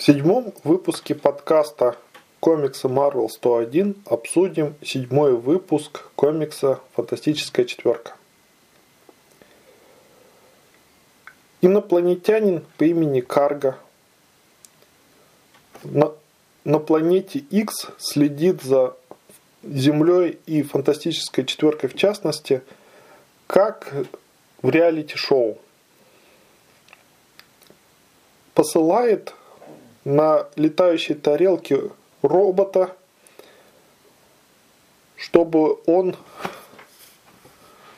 В седьмом выпуске подкаста комикса Marvel 101 обсудим седьмой выпуск комикса «Фантастическая четверка». Инопланетянин по имени Карга на, на планете X следит за Землей и фантастической четверкой в частности, как в реалити-шоу. Посылает на летающей тарелке робота, чтобы он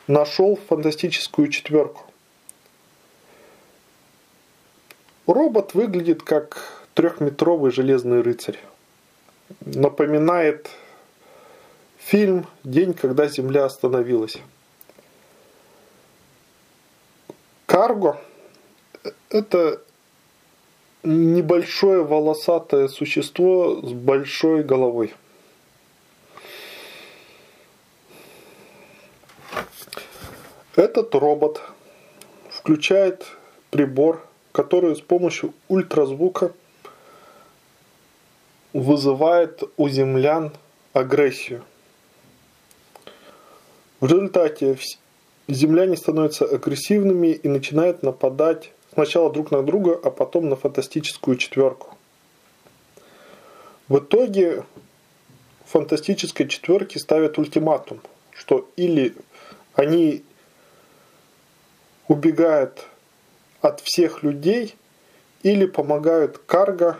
нашел фантастическую четверку. Робот выглядит как трехметровый железный рыцарь. Напоминает фильм «День, когда Земля остановилась». Карго – это небольшое волосатое существо с большой головой. Этот робот включает прибор, который с помощью ультразвука вызывает у землян агрессию. В результате земляне становятся агрессивными и начинают нападать Сначала друг на друга, а потом на фантастическую четверку. В итоге фантастической четверке ставят ультиматум, что или они убегают от всех людей, или помогают Карго.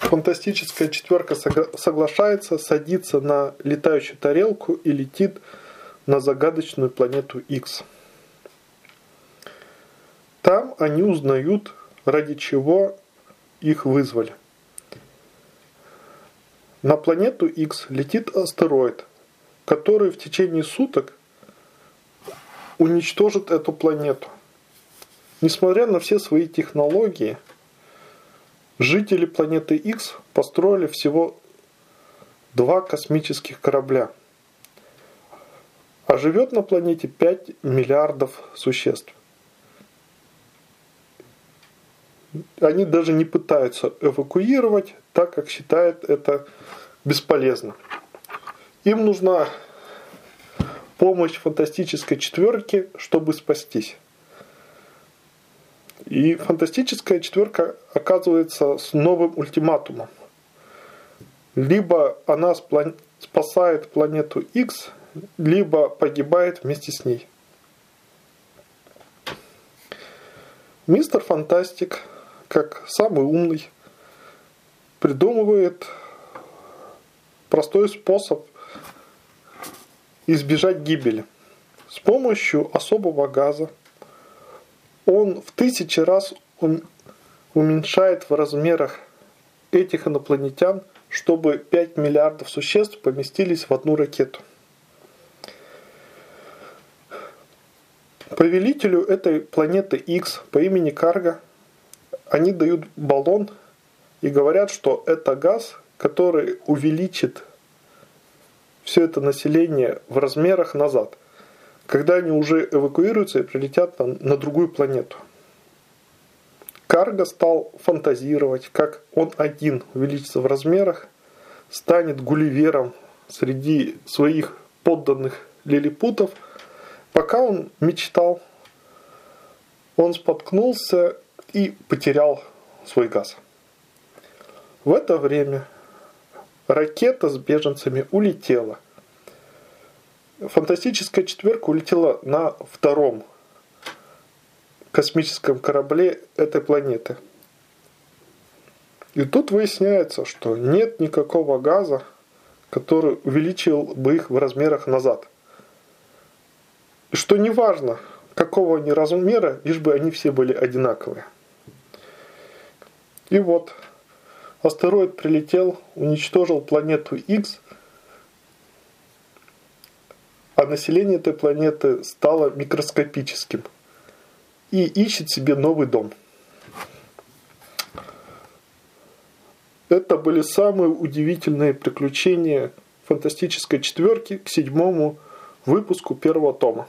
Фантастическая четверка соглашается, садится на летающую тарелку и летит на загадочную планету X. Там они узнают, ради чего их вызвали. На планету X летит астероид, который в течение суток уничтожит эту планету. Несмотря на все свои технологии, жители планеты X построили всего два космических корабля. А живет на планете 5 миллиардов существ. Они даже не пытаются эвакуировать, так как считают это бесполезно. Им нужна помощь фантастической четверки, чтобы спастись. И фантастическая четверка оказывается с новым ультиматумом. Либо она спасает планету X, либо погибает вместе с ней. Мистер Фантастик как самый умный, придумывает простой способ избежать гибели. С помощью особого газа он в тысячи раз уменьшает в размерах этих инопланетян, чтобы 5 миллиардов существ поместились в одну ракету. Повелителю этой планеты X по имени Карга они дают баллон и говорят, что это газ, который увеличит все это население в размерах назад, когда они уже эвакуируются и прилетят на, на другую планету. Карго стал фантазировать, как он один увеличится в размерах, станет гулливером среди своих подданных лилипутов. Пока он мечтал, он споткнулся и потерял свой газ. В это время ракета с беженцами улетела. Фантастическая четверка улетела на втором космическом корабле этой планеты. И тут выясняется, что нет никакого газа, который увеличил бы их в размерах назад. И что не важно, какого они размера, лишь бы они все были одинаковые. И вот, астероид прилетел, уничтожил планету X, а население этой планеты стало микроскопическим и ищет себе новый дом. Это были самые удивительные приключения фантастической четверки к седьмому выпуску первого тома.